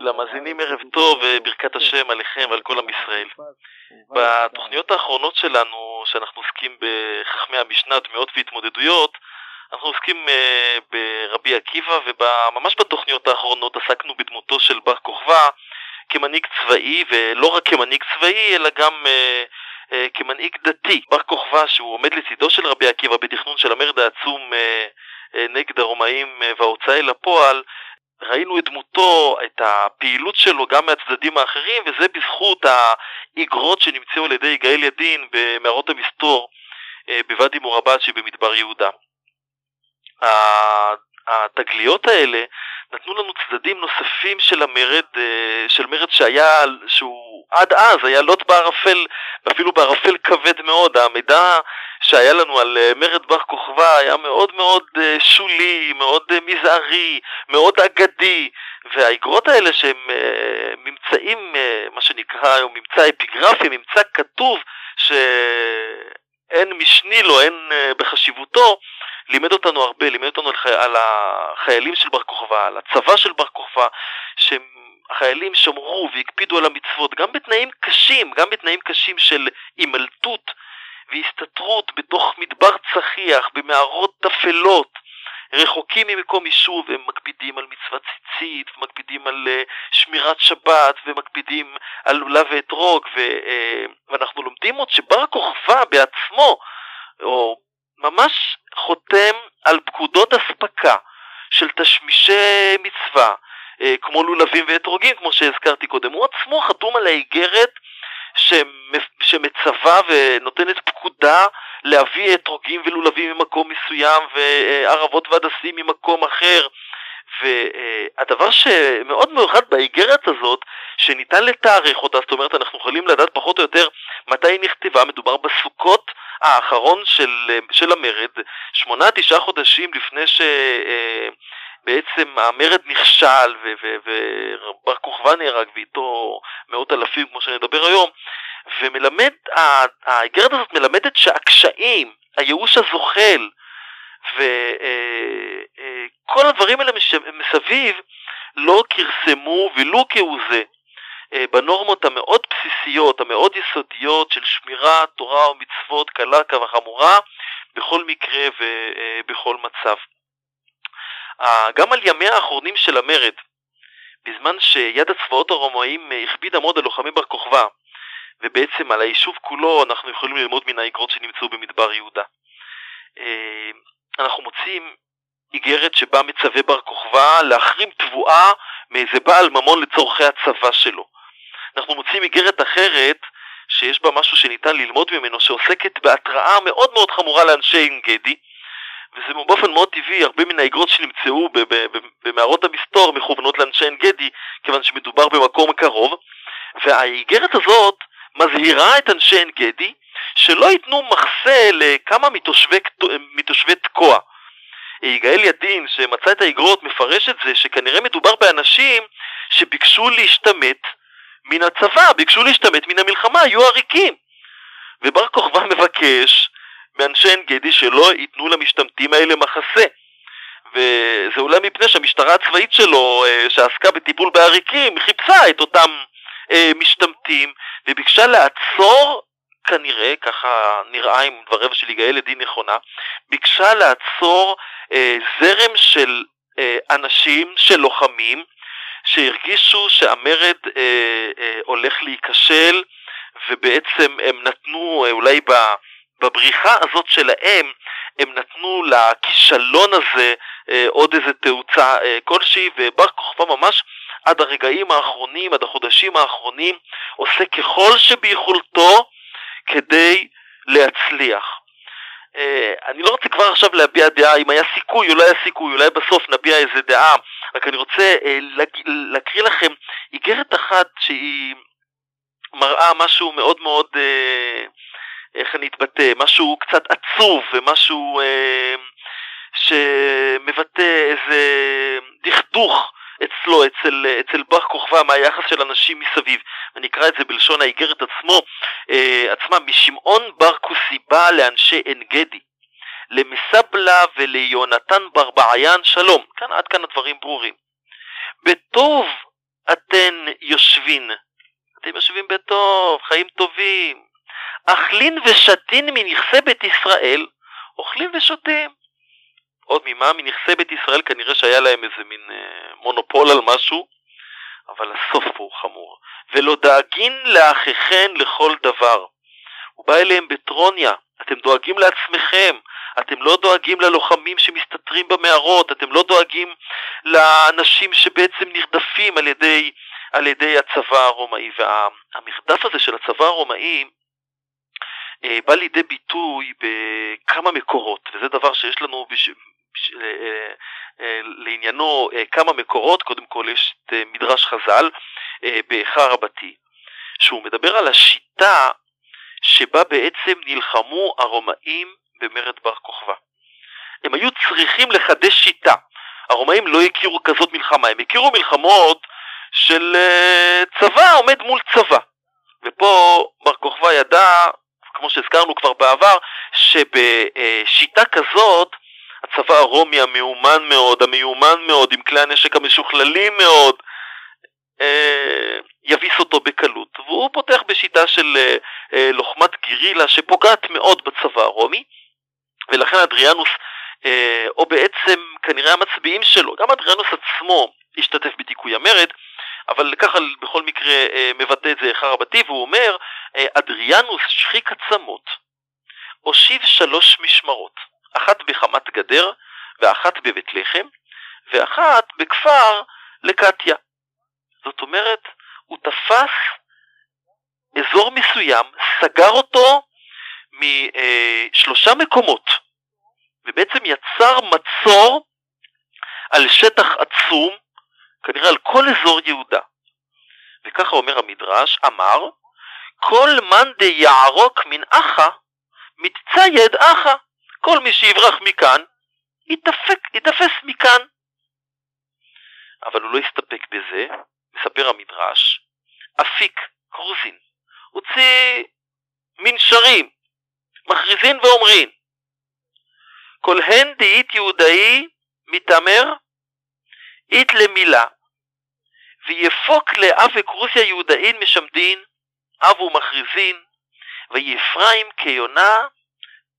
למאזינים ערב טוב וברכת השם עליכם ועל כל עם ישראל. בתוכניות האחרונות שלנו, שאנחנו עוסקים בחכמי המשנה, דמיות והתמודדויות, אנחנו עוסקים uh, ברבי עקיבא, וממש בתוכניות האחרונות עסקנו בדמותו של בר כוכבא כמנהיג צבאי, ולא רק כמנהיג צבאי, אלא גם uh, כמנהיג דתי. בר כוכבא, שהוא עומד לצידו של רבי עקיבא בתכנון של המרד העצום נגד הרומאים וההוצאה אל הפועל, ראינו את דמותו, את הפעילות שלו גם מהצדדים האחרים, וזה בזכות האיגרות שנמצאו על ידי יגאל ידין במערות המסתור בוואדי מורבד שבמדבר יהודה. התגליות האלה נתנו לנו צדדים נוספים של המרד, של מרד שהיה, שהוא עד אז היה לוט בערפל, ואפילו בערפל כבד מאוד. המידע שהיה לנו על מרד בר כוכבא היה מאוד מאוד שולי, מאוד מזערי, מאוד אגדי, והאיגרות האלה שהם ממצאים, מה שנקרא היום ממצא אפיגרפי, ממצא כתוב, שאין משני לו, אין בחשיבותו, לימד אותנו הרבה, לימד אותנו על, חי... על החיילים של בר כוכבא, על הצבא של בר כוכבא, שהחיילים שמרו והקפידו על המצוות, גם בתנאים קשים, גם בתנאים קשים של הימלטות והסתתרות בתוך מדבר צחיח, במערות טפלות, רחוקים ממקום יישוב, הם מקפידים על מצוות ציצית, ומקפידים על uh, שמירת שבת, ומקפידים על לולב ואתרוג, ו, uh, ואנחנו לומדים עוד שבר כוכבא בעצמו, או ממש חותם על פקודות אספקה של תשמישי מצווה, אה, כמו לולבים ואתרוגים, כמו שהזכרתי קודם. הוא עצמו חתום על האיגרת שמצווה ונותנת פקודה להביא אתרוגים ולולבים ממקום מסוים וערבות והדסים ממקום אחר. והדבר שמאוד מיוחד באיגרת הזאת, שניתן לתארך אותה, זאת אומרת אנחנו יכולים לדעת פחות או יותר מתי היא נכתבה, מדובר בסוכות האחרון של, של המרד, שמונה תשעה חודשים לפני שבעצם המרד נכשל ובר כוכבא נהרג ואיתו מאות אלפים כמו שנדבר היום, ומלמד, האיגרת הזאת מלמדת שהקשיים, הייאוש הזוחל, וכל הדברים האלה מסביב לא כרסמו ולו כהוא זה אה, בנורמות המאוד בסיסיות, המאוד יסודיות של שמירה, תורה ומצוות קלה כחמורה בכל מקרה ובכל מצב. גם על ימיה האחרונים של המרד, בזמן שיד הצבאות הרומאים הכבידה מאוד על לוחמי בר כוכבא, ובעצם על היישוב כולו אנחנו יכולים ללמוד מן האגרות שנמצאו במדבר יהודה. אה, אנחנו מוצאים איגרת שבה מצווה בר כוכבא להחרים תבואה מאיזה בעל ממון לצורכי הצבא שלו. אנחנו מוצאים איגרת אחרת שיש בה משהו שניתן ללמוד ממנו, שעוסקת בהתראה מאוד מאוד חמורה לאנשי עין גדי, וזה באופן מאוד טבעי, הרבה מן האיגרות שנמצאו במערות המסתור מכוונות לאנשי עין גדי, כיוון שמדובר במקום קרוב, והאיגרת הזאת מזהירה את אנשי עין גדי שלא ייתנו מחסה לכמה מתושבי, מתושבי תקוע. יגאל ידין, שמצא את האיגרות, מפרש את זה שכנראה מדובר באנשים שביקשו להשתמט מן הצבא, ביקשו להשתמט מן המלחמה, היו עריקים. ובר כוכבא מבקש מאנשי עין גדי שלא ייתנו למשתמטים האלה מחסה. וזה אולי מפני שהמשטרה הצבאית שלו, אה, שעסקה בטיפול בעריקים, חיפשה את אותם אה, משתמטים וביקשה לעצור כנראה, ככה נראה עם דבריו של יגאל לדין נכונה, ביקשה לעצור אה, זרם של אה, אנשים, של לוחמים, שהרגישו שהמרד אה, אה, הולך להיכשל, ובעצם הם נתנו, אה, אולי בבריחה הזאת שלהם, הם נתנו לכישלון הזה אה, עוד איזה תאוצה אה, כלשהי, ובר כוכבא ממש עד הרגעים האחרונים, עד החודשים האחרונים, עושה ככל שביכולתו כדי להצליח. Uh, אני לא רוצה כבר עכשיו להביע דעה אם היה סיכוי או לא היה סיכוי, אולי בסוף נביע איזה דעה, רק אני רוצה uh, להקריא לכם איגרת אחת שהיא מראה משהו מאוד מאוד, uh, איך אני אתבטא, משהו קצת עצוב ומשהו uh, שמבטא איזה דכדוך אצלו, אצל, אצל בר כוכבא, מהיחס של אנשים מסביב. אני אקרא את זה בלשון האיגרת עצמו, אה, עצמה, משמעון בר כוסיבא לאנשי עין גדי, למסבלה וליונתן בר בעיין שלום. כאן עד כאן הדברים ברורים. בטוב אתן יושבין? אתם יושבים בטוב, חיים טובים. אכלין ושתין מנכסי בית ישראל, אוכלים ושותים. עוד ממה? מנכסי בית ישראל כנראה שהיה להם איזה מין אה, מונופול על משהו, אבל הסוף פה הוא חמור. ולא דאגין לאחיכן לכל דבר. הוא בא אליהם בטרוניה, אתם דואגים לעצמכם, אתם לא דואגים ללוחמים שמסתתרים במערות, אתם לא דואגים לאנשים שבעצם נרדפים על ידי, על ידי הצבא הרומאי. והמרדף הזה של הצבא הרומאי אה, בא לידי ביטוי בכמה מקורות, וזה דבר שיש לנו בש... בש... אה, אה, לעניינו כמה מקורות, קודם כל יש את מדרש חז"ל באיכה רבתי, שהוא מדבר על השיטה שבה בעצם נלחמו הרומאים במרד בר כוכבא. הם היו צריכים לחדש שיטה. הרומאים לא הכירו כזאת מלחמה, הם הכירו מלחמות של צבא עומד מול צבא. ופה בר כוכבא ידע כמו שהזכרנו כבר בעבר, שבשיטה כזאת הצבא הרומי המיומן מאוד, המיומן מאוד, עם כלי הנשק המשוכללים מאוד, אה, יביס אותו בקלות. והוא פותח בשיטה של אה, אה, לוחמת גרילה שפוגעת מאוד בצבא הרומי, ולכן אדריאנוס, או בעצם כנראה המצביעים שלו, גם אדריאנוס עצמו השתתף בדיכוי המרד, אבל ככה בכל מקרה אה, מבטא את זה איכה רבתי, והוא אומר, אה, אדריאנוס שחיק עצמות, הושיב שלוש משמרות, אחת בחמת גדר, ואחת בבית לחם, ואחת בכפר לקטיה. זאת אומרת, הוא תפס אזור מסוים, סגר אותו משלושה מקומות, ובעצם יצר מצור על שטח עצום כנראה על כל אזור יהודה. וככה אומר המדרש, אמר, כל מאן דיערוק מן אחא, מתצייד אחא. כל מי שיברח מכאן, יתפק, יתפס מכאן. אבל הוא לא הסתפק בזה, מספר המדרש, אפיק כרוזין, הוציא מנשרים, מכריזין ואומרין, כל הן דאית יהודאי מתעמר אית למילה, ויפוק לאב וקרוסיה יהודאין משמדין, אבו מכריזין, ויפריים כיונה,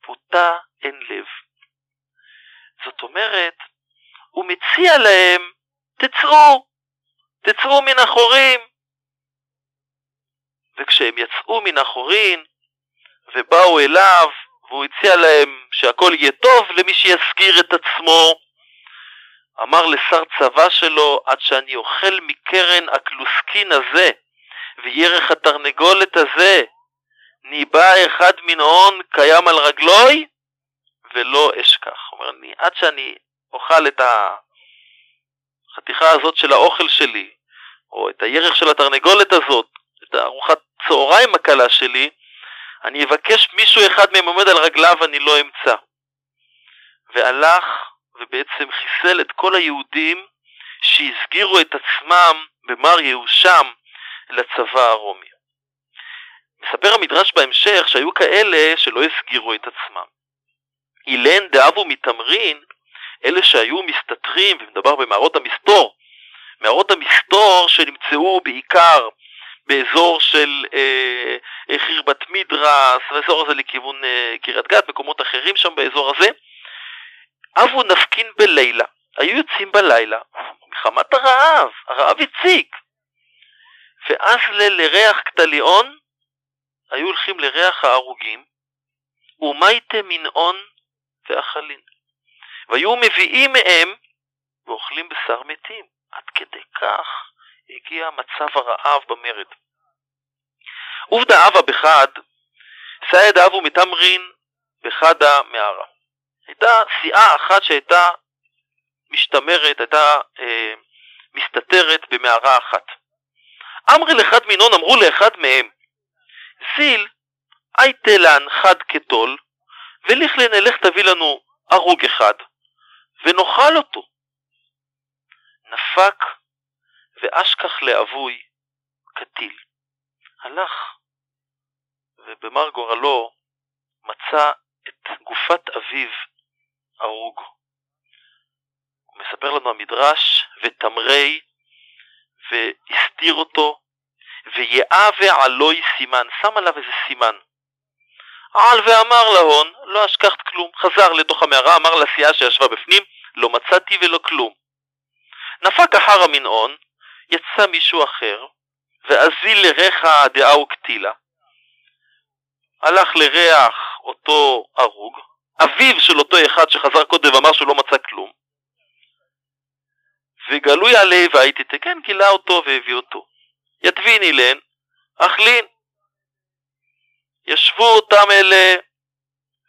פותה אין לב. זאת אומרת, הוא מציע להם, תצאו, תצאו מן החורים. וכשהם יצאו מן החורים ובאו אליו, והוא הציע להם שהכל יהיה טוב למי שיסגיר את עצמו, אמר לשר צבא שלו, עד שאני אוכל מקרן הקלוסקין הזה, וירך התרנגולת הזה, ניבא אחד מן הון קיים על רגלוי, ולא אשכח. אומר, אני, עד שאני אוכל את החתיכה הזאת של האוכל שלי, או את הירך של התרנגולת הזאת, את ארוחת צהריים הקלה שלי, אני אבקש מישהו אחד מהם עומד על רגליו, אני לא אמצא. והלך ובעצם חיסל את כל היהודים שהסגירו את עצמם במר יהושם לצבא הרומי. מספר המדרש בהמשך שהיו כאלה שלא הסגירו את עצמם. אילן דאבו מתמרין, אלה שהיו מסתתרים, ומדבר במערות המסתור, מערות המסתור שנמצאו בעיקר באזור של אה, חירבת מדרס, האזור הזה לכיוון אה, קריית גת, מקומות אחרים שם באזור הזה, אבו נפקין בלילה. היו יוצאים בלילה, מחמת הרעב, הרעב הציק. ואז לריח קטליון היו הולכים לריח ההרוגים, ומייטה מנעון ואכלין. והיו מביאים מהם ואוכלים בשר מתים. עד כדי כך הגיע מצב הרעב במרד. עובדה אבה בחד, סייד אבו מתמרין בחדה מערה. הייתה סיעה אחת שהייתה משתמרת, הייתה אה, מסתתרת במערה אחת. אמרי לאחד מינון, אמרו לאחד מהם, זיל, אייטלן חד כתול, וליכלן אלך תביא לנו הרוג אחד, ונאכל אותו. נפק ואשכח לאבוי קטיל. הלך, ובמר גורלו מצא את גופת אביו הרוג. מספר לנו המדרש, ותמרי, והסתיר אותו, ויהווה עלוי סימן, שם עליו איזה סימן. על ואמר להון, לא אשכחת כלום. חזר לתוך המערה, אמר לסיעה שישבה בפנים, לא מצאתי ולא כלום. נפק אחר המנעון, יצא מישהו אחר, ואזיל לריחה דעה וקטילה. הלך לריח אותו הרוג, אביו של אותו אחד שחזר קודם ואמר שהוא לא מצא כלום. וגלוי עלי והייתי תקן, גילה אותו והביא אותו. יתבין אילן, אכלין. ישבו אותם אלה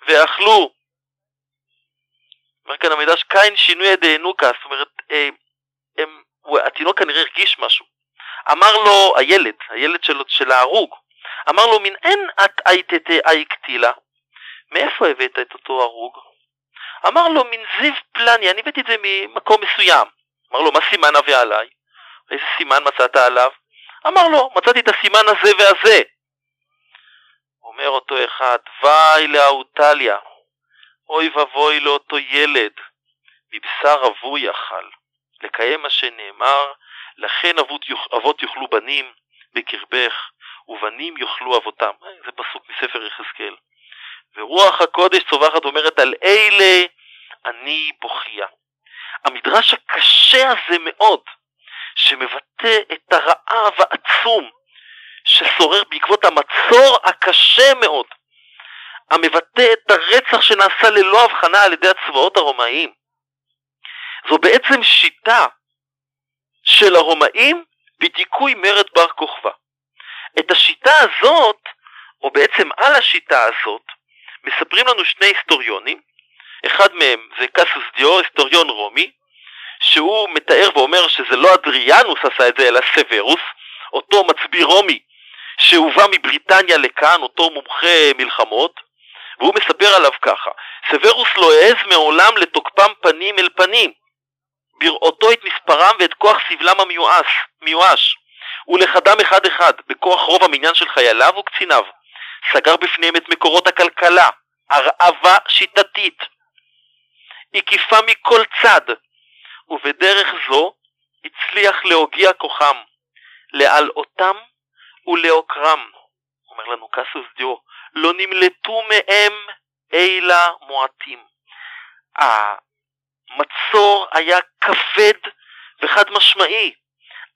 ואכלו. אומר כאן המדרש, קין שינוי דהנוקה, זאת אומרת, אה, הוא, התינוק כנראה הרגיש משהו. אמר לו הילד, הילד של, של ההרוג, אמר לו, מן אין את אייתתה אי קטילה? מאיפה הבאת את אותו הרוג? אמר לו, מן זיו פלני, אני הבאתי את זה ממקום מסוים. אמר לו, מה סימן אבי עליי? איזה סימן מצאת עליו? אמר לו, מצאתי את הסימן הזה והזה. אומר אותו אחד, וי לאוטליה, אוי ואבוי לאותו ילד, מבשר אבוי אכל, לקיים מה שנאמר, לכן אבות, אבות יאכלו בנים בקרבך, ובנים יאכלו אבותם. זה פסוק מספר יחזקאל. ורוח הקודש צווחת אומרת על אלה אני בוכייה. המדרש הקשה הזה מאוד, שמבטא את הרעב העצום ששורר בעקבות המצור הקשה מאוד, המבטא את הרצח שנעשה ללא הבחנה על ידי הצבאות הרומאיים. זו בעצם שיטה של הרומאים בדיכוי מרד בר כוכבא. את השיטה הזאת, או בעצם על השיטה הזאת, מספרים לנו שני היסטוריונים, אחד מהם זה קסוס דיו, היסטוריון רומי, שהוא מתאר ואומר שזה לא אדריאנוס עשה את זה, אלא סוורוס, אותו מצביא רומי שהובא מבריטניה לכאן, אותו מומחה מלחמות, והוא מספר עליו ככה: סוורוס לא העז מעולם לתוקפם פנים אל פנים, בראותו את מספרם ואת כוח סבלם המיואש, מיואש, ולחדם אחד אחד, בכוח רוב המניין של חייליו וקציניו. סגר בפניהם את מקורות הכלכלה, הרעבה שיטתית, הקיפה מכל צד, ובדרך זו הצליח להוגיע כוחם, להלאותם ולעוקרם. אומר לנו קסוס דיו, לא נמלטו מהם אלא מועטים. המצור היה כבד וחד משמעי.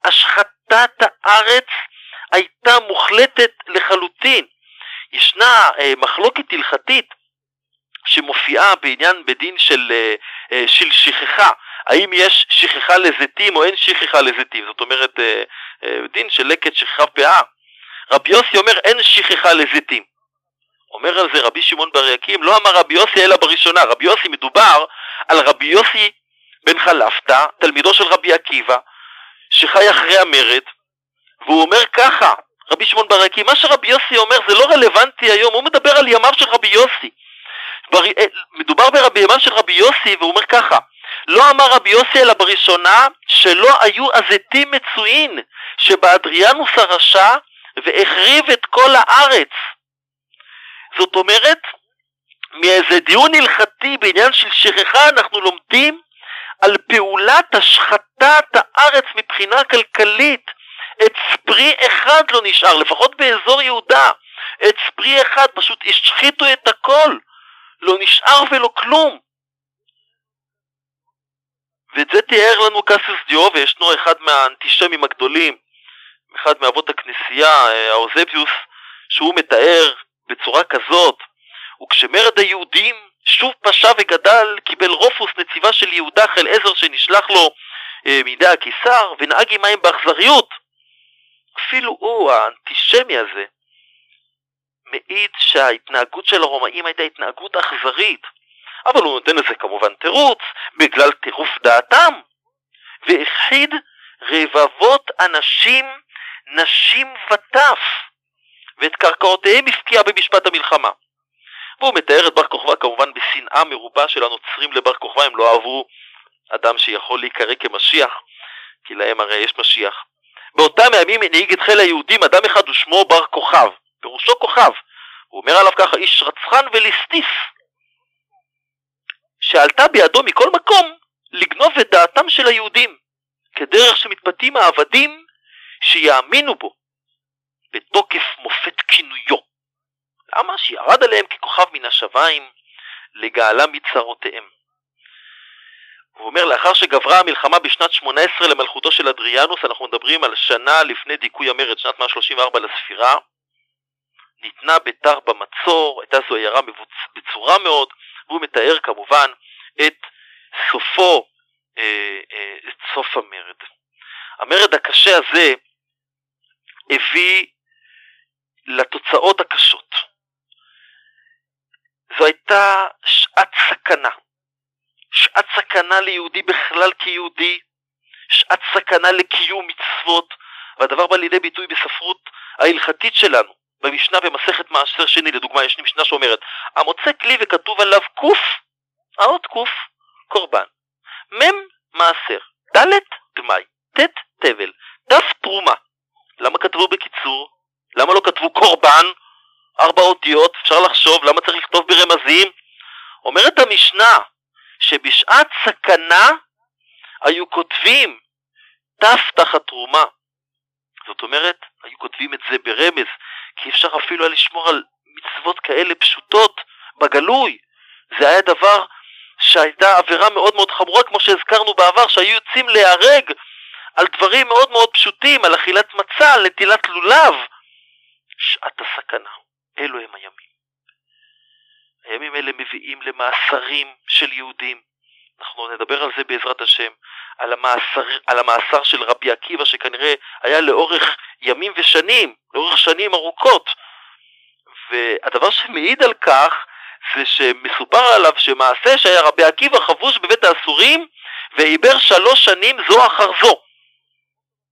השחתת הארץ הייתה מוחלטת לחלוטין. ישנה אה, מחלוקת הלכתית שמופיעה בעניין בדין של, אה, אה, של שכחה, האם יש שכחה לזיתים או אין שכחה לזיתים, זאת אומרת אה, אה, דין של לקט שכחה פאה. רבי יוסי אומר אין שכחה לזיתים. אומר על זה רבי שמעון בר יקים, לא אמר רבי יוסי אלא בראשונה, רבי יוסי מדובר על רבי יוסי בן חלפתא, תלמידו של רבי עקיבא, שחי אחרי המרד, והוא אומר ככה, רבי שמעון בר יקים, מה שרבי יוסי אומר זה לא רלוונטי היום, הוא מדבר על ימיו של רבי יוסי. בר... אה, מדובר ברבי ימיו של רבי יוסי, והוא אומר ככה, לא אמר רבי יוסי אלא בראשונה שלא היו הזיתים מצויים שבאדריאנוס הרשע והחריב את כל הארץ. זאת אומרת, מאיזה דיון הלכתי בעניין של שכחה אנחנו לומדים על פעולת השחתת הארץ מבחינה כלכלית. את ספרי אחד לא נשאר, לפחות באזור יהודה. את ספרי אחד, פשוט השחיתו את הכל. לא נשאר ולא כלום. ואת זה תיאר לנו קסיוס דיו, וישנו אחד מהאנטישמים הגדולים, אחד מאבות הכנסייה, אה, האוזביוס, שהוא מתאר בצורה כזאת, וכשמרד היהודים שוב פשע וגדל, קיבל רופוס נציבה של יהודה חיל עזר שנשלח לו אה, מידי הקיסר, ונהג עמהם באכזריות. אפילו הוא, האנטישמי הזה, מעיד שההתנהגות של הרומאים הייתה התנהגות אכזרית. אבל הוא נותן לזה כמובן תירוץ, בגלל טירוף דעתם, והכחיד רבבות אנשים, נשים וטף, ואת קרקעותיהם הפקיע במשפט המלחמה. והוא מתאר את בר כוכבא כמובן בשנאה מרובה של הנוצרים לבר כוכבא, הם לא אהבו אדם שיכול להיקרא כמשיח, כי להם הרי יש משיח. באותם הימים הנהיג את חיל היהודים אדם אחד ושמו בר כוכב, פירושו כוכב. הוא אומר עליו ככה, איש רצחן וליסטיס, שעלתה בידו מכל מקום לגנוב את דעתם של היהודים, כדרך שמתפתים העבדים שיאמינו בו בתוקף מופת כינויו. למה? שירד עליהם ככוכב מן השמיים לגאלה מצרותיהם. הוא אומר, לאחר שגברה המלחמה בשנת 18 למלכותו של אדריאנוס, אנחנו מדברים על שנה לפני דיכוי המרד, שנת 134 לספירה, ניתנה ביתר במצור, הייתה זו עיירה בצורה מאוד, והוא מתאר כמובן את סופו, אה, אה, את סוף המרד. המרד הקשה הזה הביא לתוצאות הקשות. זו הייתה שעת סכנה. שעת סכנה ליהודי בכלל כיהודי, שעת סכנה לקיום מצוות, והדבר בא לידי ביטוי בספרות ההלכתית שלנו. במשנה במסכת מעשר שני, לדוגמה, יש משנה שאומרת, המוצא כלי וכתוב עליו קוף, האות קוף, קורבן. מ' מעשר, ד' דמאי, ט' תבל, דף תרומה. למה כתבו בקיצור? למה לא כתבו קורבן? ארבע אותיות, אפשר לחשוב, למה צריך לכתוב ברמזים? אומרת המשנה שבשעת סכנה היו כותבים ת' תחת תרומה. זאת אומרת, היו כותבים את זה ברמז, כי אפשר אפילו היה לשמור על מצוות כאלה פשוטות בגלוי. זה היה דבר שהייתה עבירה מאוד מאוד חמורה, כמו שהזכרנו בעבר, שהיו יוצאים להיהרג על דברים מאוד מאוד פשוטים, על אכילת מצה, על נטילת לולב. שעת הסכנה, אלו הם הימים. הימים האלה מביאים למאסרים של יהודים. אנחנו נדבר על זה בעזרת השם, על המאסר, על המאסר של רבי עקיבא שכנראה היה לאורך ימים ושנים, לאורך שנים ארוכות. והדבר שמעיד על כך זה שמסופר עליו שמעשה שהיה רבי עקיבא חבוש בבית האסורים ועיבר שלוש שנים זו אחר זו.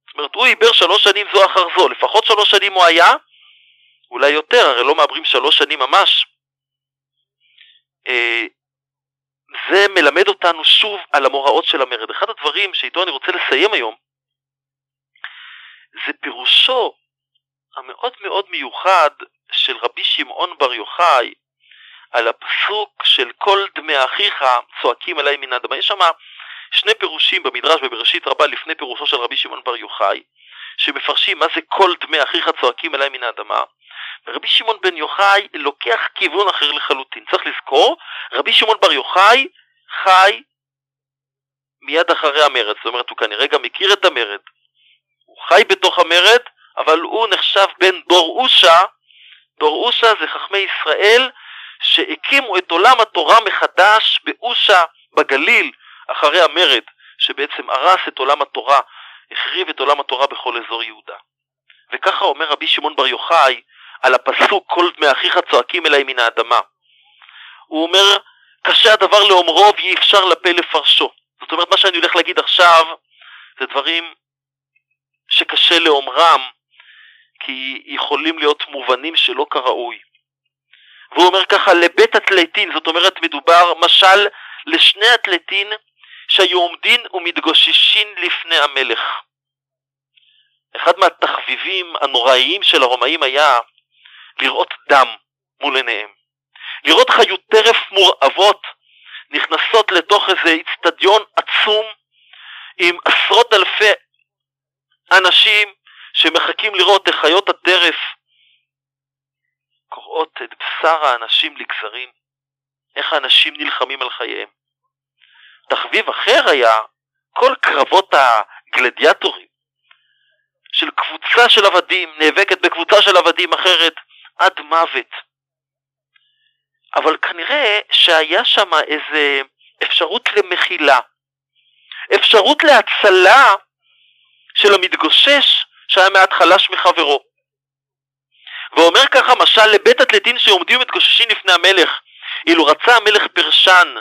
זאת אומרת, הוא עיבר שלוש שנים זו אחר זו, לפחות שלוש שנים הוא היה, אולי יותר, הרי לא מעברים שלוש שנים ממש. אה, זה מלמד אותנו שוב על המוראות של המרד. אחד הדברים שאיתו אני רוצה לסיים היום, זה פירושו המאוד מאוד מיוחד של רבי שמעון בר יוחאי על הפסוק של כל דמי אחיך צועקים עליי מן האדמה. יש שם שני פירושים במדרש בבראשית רבה לפני פירושו של רבי שמעון בר יוחאי, שמפרשים מה זה כל דמי אחיך צועקים עליי מן האדמה. ורבי שמעון בן יוחאי לוקח כיוון אחר לחלוטין. צריך לזכור, רבי שמעון בר יוחאי חי מיד אחרי המרד, זאת אומרת הוא כנראה גם מכיר את המרד. הוא חי בתוך המרד, אבל הוא נחשב בן דור אושה, דור אושה זה חכמי ישראל שהקימו את עולם התורה מחדש באושה בגליל אחרי המרד, שבעצם הרס את עולם התורה, החריב את עולם התורה בכל אזור יהודה. וככה אומר רבי שמעון בר יוחאי על הפסוק כל דמי אחיך צועקים אליי מן האדמה. הוא אומר, קשה הדבר לאומרו ואי אפשר לפה לפרשו. זאת אומרת, מה שאני הולך להגיד עכשיו זה דברים שקשה לאומרם, כי יכולים להיות מובנים שלא כראוי. והוא אומר ככה, לבית אתלטין, זאת אומרת מדובר משל לשני אתלטין שהיו עומדין ומתגוששים לפני המלך. אחד מהתחביבים הנוראיים של הרומאים היה לראות דם מול עיניהם. לראות חיות טרף מורעבות נכנסות לתוך איזה אצטדיון עצום עם עשרות אלפי אנשים שמחכים לראות איך חיות הטרף קורעות את בשר האנשים לגזרים, איך האנשים נלחמים על חייהם. תחביב אחר היה כל קרבות הגלדיאטורים של קבוצה של עבדים נאבקת בקבוצה של עבדים אחרת עד מוות. אבל כנראה שהיה שם איזה אפשרות למחילה, אפשרות להצלה של המתגושש שהיה מעט חלש מחברו. ואומר ככה משל לבית אתלטין שעומדים ומתגוששים לפני המלך, אילו רצה המלך פרשן,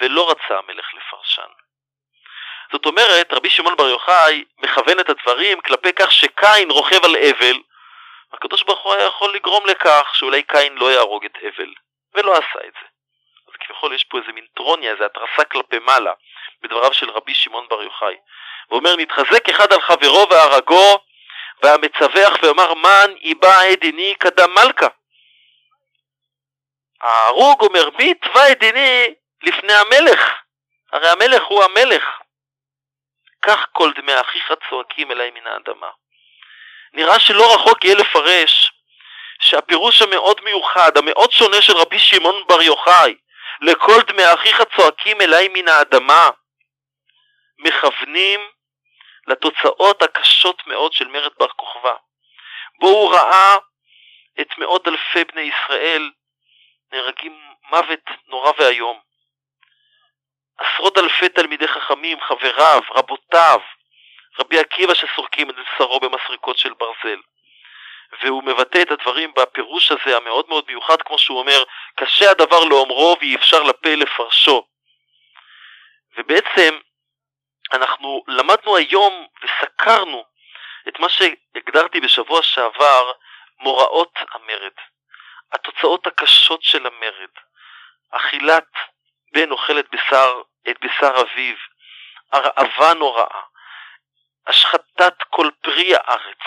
ולא רצה המלך לפרשן. זאת אומרת, רבי שמעון בר יוחאי מכוון את הדברים כלפי כך שקין רוכב על אבל, הקדוש ברוך הוא היה יכול לגרום לכך שאולי קין לא יהרוג את הבל, ולא עשה את זה. אז כביכול יש פה איזה מין טרוניה, איזה התרסה כלפי מעלה, בדבריו של רבי שמעון בר יוחאי. הוא אומר, נתחזק אחד על חברו והרגו, והמצווח ואומר מן איבא עדיני קדם מלכה. ההרוג אומר, מי תבע עדיני לפני המלך? הרי המלך הוא המלך. כך כל דמי אחיך צועקים אליי מן האדמה. נראה שלא רחוק יהיה לפרש שהפירוש המאוד מיוחד, המאוד שונה של רבי שמעון בר יוחאי, לכל דמי אחיך צועקים אליי מן האדמה, מכוונים לתוצאות הקשות מאוד של מרד בר כוכבא, בו הוא ראה את מאות אלפי בני ישראל נהרגים מוות נורא ואיום. עשרות אלפי תלמידי חכמים, חבריו, רבותיו, רבי עקיבא שסורקים את בשרו במסריקות של ברזל. והוא מבטא את הדברים בפירוש הזה המאוד מאוד מיוחד, כמו שהוא אומר, קשה הדבר לאומרו ואי אפשר לפה לפרשו. ובעצם אנחנו למדנו היום וסקרנו את מה שהגדרתי בשבוע שעבר מוראות המרד, התוצאות הקשות של המרד, אכילת בן אוכלת בשר, את בשר אביו, הרעבה נוראה, השחתת כל פרי הארץ.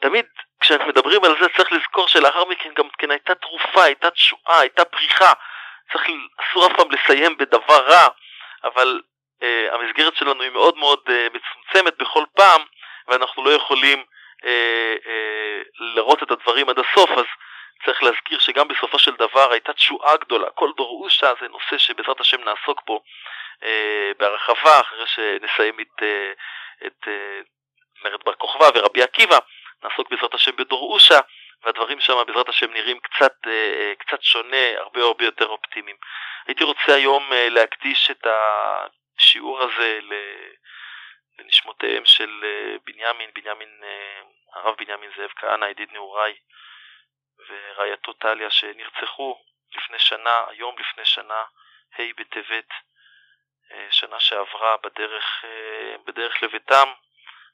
תמיד כשאנחנו מדברים על זה צריך לזכור שלאחר מכן גם כן הייתה תרופה, הייתה תשועה, הייתה פריחה. צריך, אסור אף פעם לסיים בדבר רע, אבל uh, המסגרת שלנו היא מאוד מאוד uh, מצומצמת בכל פעם, ואנחנו לא יכולים uh, uh, לראות את הדברים עד הסוף, אז צריך להזכיר שגם בסופו של דבר הייתה תשועה גדולה. כל דורעושה זה נושא שבעזרת השם נעסוק בו uh, בהרחבה, אחרי שנסיים את, uh, את uh, מרד בר כוכבא ורבי עקיבא. נעסוק בעזרת השם בדורעושה, והדברים שם בעזרת השם נראים קצת, אה, קצת שונה, הרבה הרבה יותר אופטימיים. הייתי רוצה היום אה, להקדיש את השיעור הזה לנשמותיהם של אה, בנימין, בנימין, הרב בנימין זאב כהנא, ידיד נעוריי, ורעייתו טליה, שנרצחו לפני שנה, היום לפני שנה, ה' בטבת, שנה שעברה בדרך, בדרך לביתם.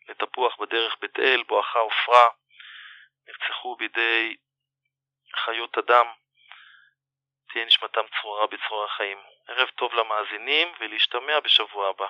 לתפוח בדרך בית אל, בואכה עופרה, נרצחו בידי חיות אדם, תהיה נשמתם צרורה בצרור החיים. ערב טוב למאזינים ולהשתמע בשבוע הבא.